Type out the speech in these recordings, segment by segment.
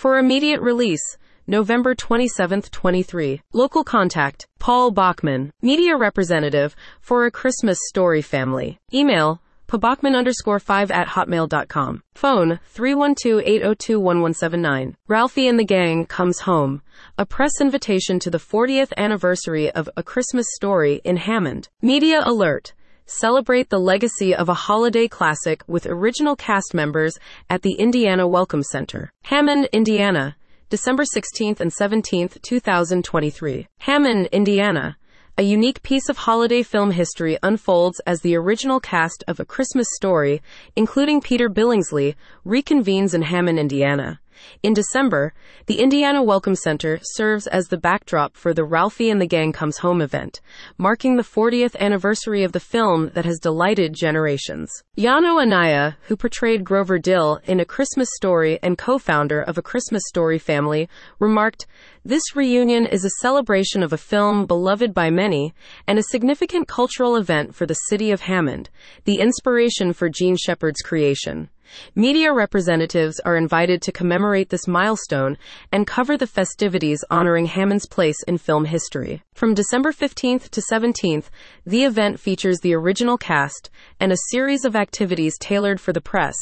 For immediate release, November 27, 23. Local contact, Paul Bachmann, media representative for A Christmas Story Family. Email, pabachmann underscore 5 at hotmail.com. Phone 312-802-1179. Ralphie and the Gang comes home. A press invitation to the 40th anniversary of A Christmas Story in Hammond. Media alert. Celebrate the legacy of a holiday classic with original cast members at the Indiana Welcome Center. Hammond, Indiana. December 16th and 17th, 2023. Hammond, Indiana. A unique piece of holiday film history unfolds as the original cast of A Christmas Story, including Peter Billingsley, reconvenes in Hammond, Indiana. In December, the Indiana Welcome Center serves as the backdrop for the Ralphie and the Gang Comes Home event, marking the 40th anniversary of the film that has delighted generations. Yano Anaya, who portrayed Grover Dill in A Christmas Story and co-founder of A Christmas Story family, remarked, this reunion is a celebration of a film beloved by many and a significant cultural event for the city of Hammond, the inspiration for Jean Shepherd's creation. Media representatives are invited to commemorate this milestone and cover the festivities honoring Hammond's place in film history. From December 15th to 17th, the event features the original cast and a series of activities tailored for the press,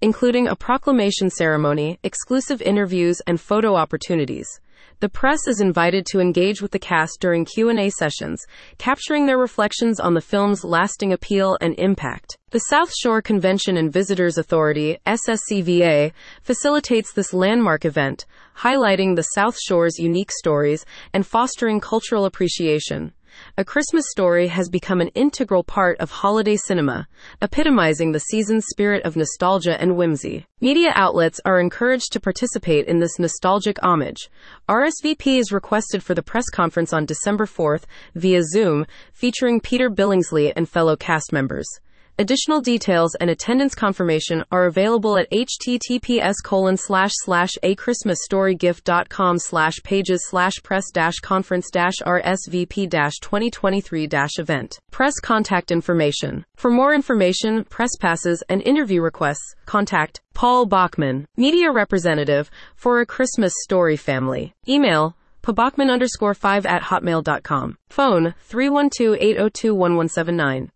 including a proclamation ceremony, exclusive interviews, and photo opportunities. The press is invited to engage with the cast during Q&A sessions, capturing their reflections on the film's lasting appeal and impact. The South Shore Convention and Visitors Authority, SSCVA, facilitates this landmark event, highlighting the South Shore's unique stories and fostering cultural appreciation. A Christmas Story has become an integral part of holiday cinema, epitomizing the season's spirit of nostalgia and whimsy. Media outlets are encouraged to participate in this nostalgic homage. RSVP is requested for the press conference on December 4th via Zoom, featuring Peter Billingsley and fellow cast members. Additional details and attendance confirmation are available at https colon slash slash a christmasstorygift.com slash pages slash press dash conference dash rsvp dash 2023 dash event. Press contact information. For more information, press passes, and interview requests, contact Paul Bachmann, media representative for a Christmas story family. Email pabachmann underscore 5 at hotmail.com. Phone 312 802 1179.